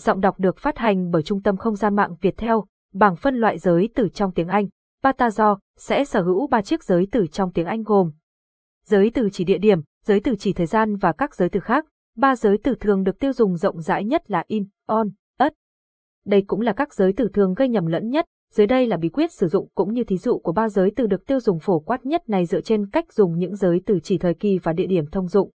Giọng đọc được phát hành bởi Trung tâm Không gian mạng Việt Theo, bảng phân loại giới từ trong tiếng Anh. Patazo sẽ sở hữu ba chiếc giới từ trong tiếng Anh gồm giới từ chỉ địa điểm, giới từ chỉ thời gian và các giới từ khác. Ba giới từ thường được tiêu dùng rộng rãi nhất là in, on, ất. Đây cũng là các giới từ thường gây nhầm lẫn nhất. Dưới đây là bí quyết sử dụng cũng như thí dụ của ba giới từ được tiêu dùng phổ quát nhất này dựa trên cách dùng những giới từ chỉ thời kỳ và địa điểm thông dụng.